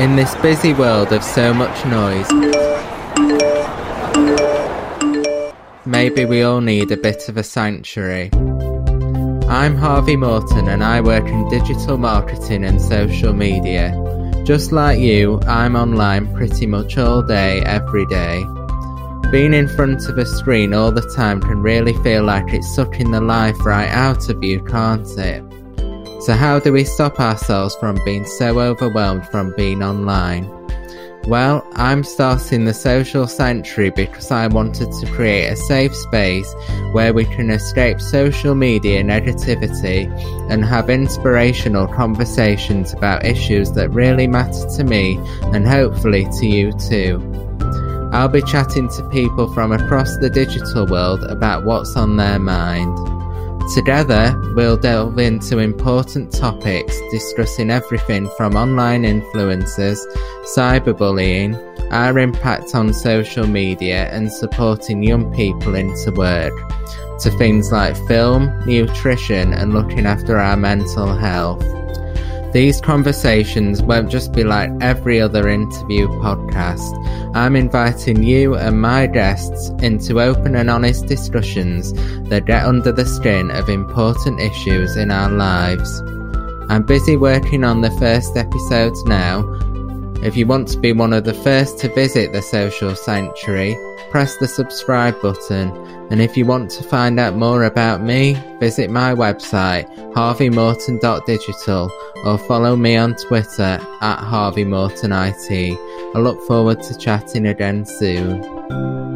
In this busy world of so much noise, maybe we all need a bit of a sanctuary. I'm Harvey Morton and I work in digital marketing and social media. Just like you, I'm online pretty much all day, every day. Being in front of a screen all the time can really feel like it's sucking the life right out of you, can't it? So, how do we stop ourselves from being so overwhelmed from being online? Well, I'm starting the social sanctuary because I wanted to create a safe space where we can escape social media negativity and have inspirational conversations about issues that really matter to me and hopefully to you too. I'll be chatting to people from across the digital world about what's on their mind. Together, we'll delve into important topics discussing everything from online influencers, cyberbullying, our impact on social media, and supporting young people into work, to things like film, nutrition, and looking after our mental health. These conversations won't just be like every other interview podcast. I'm inviting you and my guests into open and honest discussions that get under the skin of important issues in our lives. I'm busy working on the first episodes now. If you want to be one of the first to visit the social sanctuary, press the subscribe button. And if you want to find out more about me, visit my website, harveymorton.digital, or follow me on Twitter at harveymortonit. I look forward to chatting again soon.